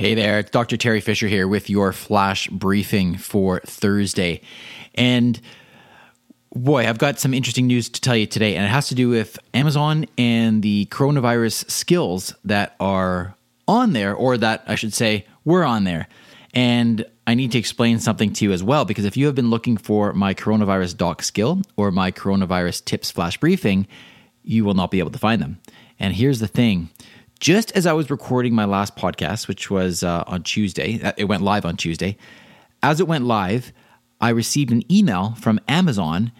Hey there, it's Dr. Teri Fisher here with your flash briefing for Thursday. And boy, I've got some interesting news to tell you today, and it has to do with Amazon and the coronavirus skills that are on there, or that I should say were on there. And I need to explain something to you as well, because if you have been looking for my coronavirus doc skill or my coronavirus tips flash briefing, you will not be able to find them. And here's the thing just as I was recording my last podcast, which was uh, on Tuesday, uh, it went live on Tuesday. As it went live, I received an email from Amazon,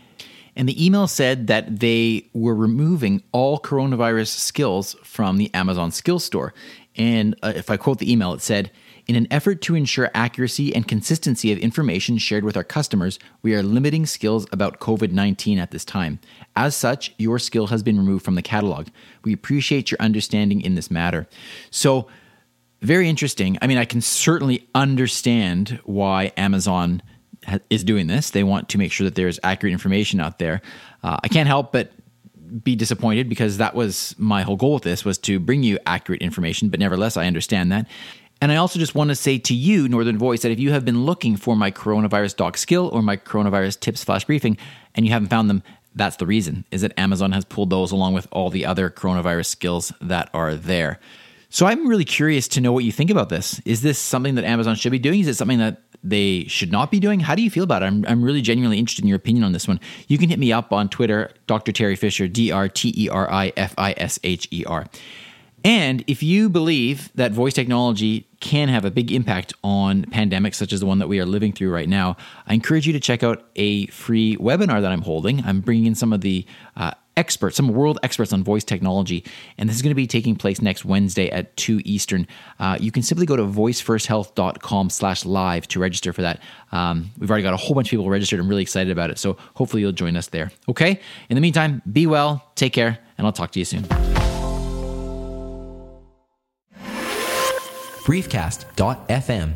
and the email said that they were removing all coronavirus skills from the Amazon skill Store. And uh, if I quote the email, it said, in an effort to ensure accuracy and consistency of information shared with our customers, we are limiting skills about COVID 19 at this time. As such, your skill has been removed from the catalog. We appreciate your understanding in this matter. So, very interesting. I mean, I can certainly understand why Amazon is doing this. They want to make sure that there's accurate information out there. Uh, I can't help but be disappointed because that was my whole goal with this was to bring you accurate information but nevertheless i understand that and I also just want to say to you, Northern Voice, that if you have been looking for my coronavirus doc skill or my coronavirus tips flash briefing and you haven't found them, that's the reason, is that Amazon has pulled those along with all the other coronavirus skills that are there. So I'm really curious to know what you think about this. Is this something that Amazon should be doing? Is it something that they should not be doing? How do you feel about it? I'm, I'm really genuinely interested in your opinion on this one. You can hit me up on Twitter, Dr. Teri Fisher, D R T E R I F I S H E R. And if you believe that voice technology can have a big impact on pandemics such as the one that we are living through right now, I encourage you to check out a free webinar that I'm holding. I'm bringing in some of the uh, experts, some world experts on voice technology, and this is going to be taking place next Wednesday at 2 Eastern. Uh, you can simply go to voicefirst.health.com slash live to register for that. Um, we've already got a whole bunch of people registered. I'm really excited about it, so hopefully you'll join us there. Okay? In the meantime, be well, take care, and I'll talk to you soon. briefcast.fm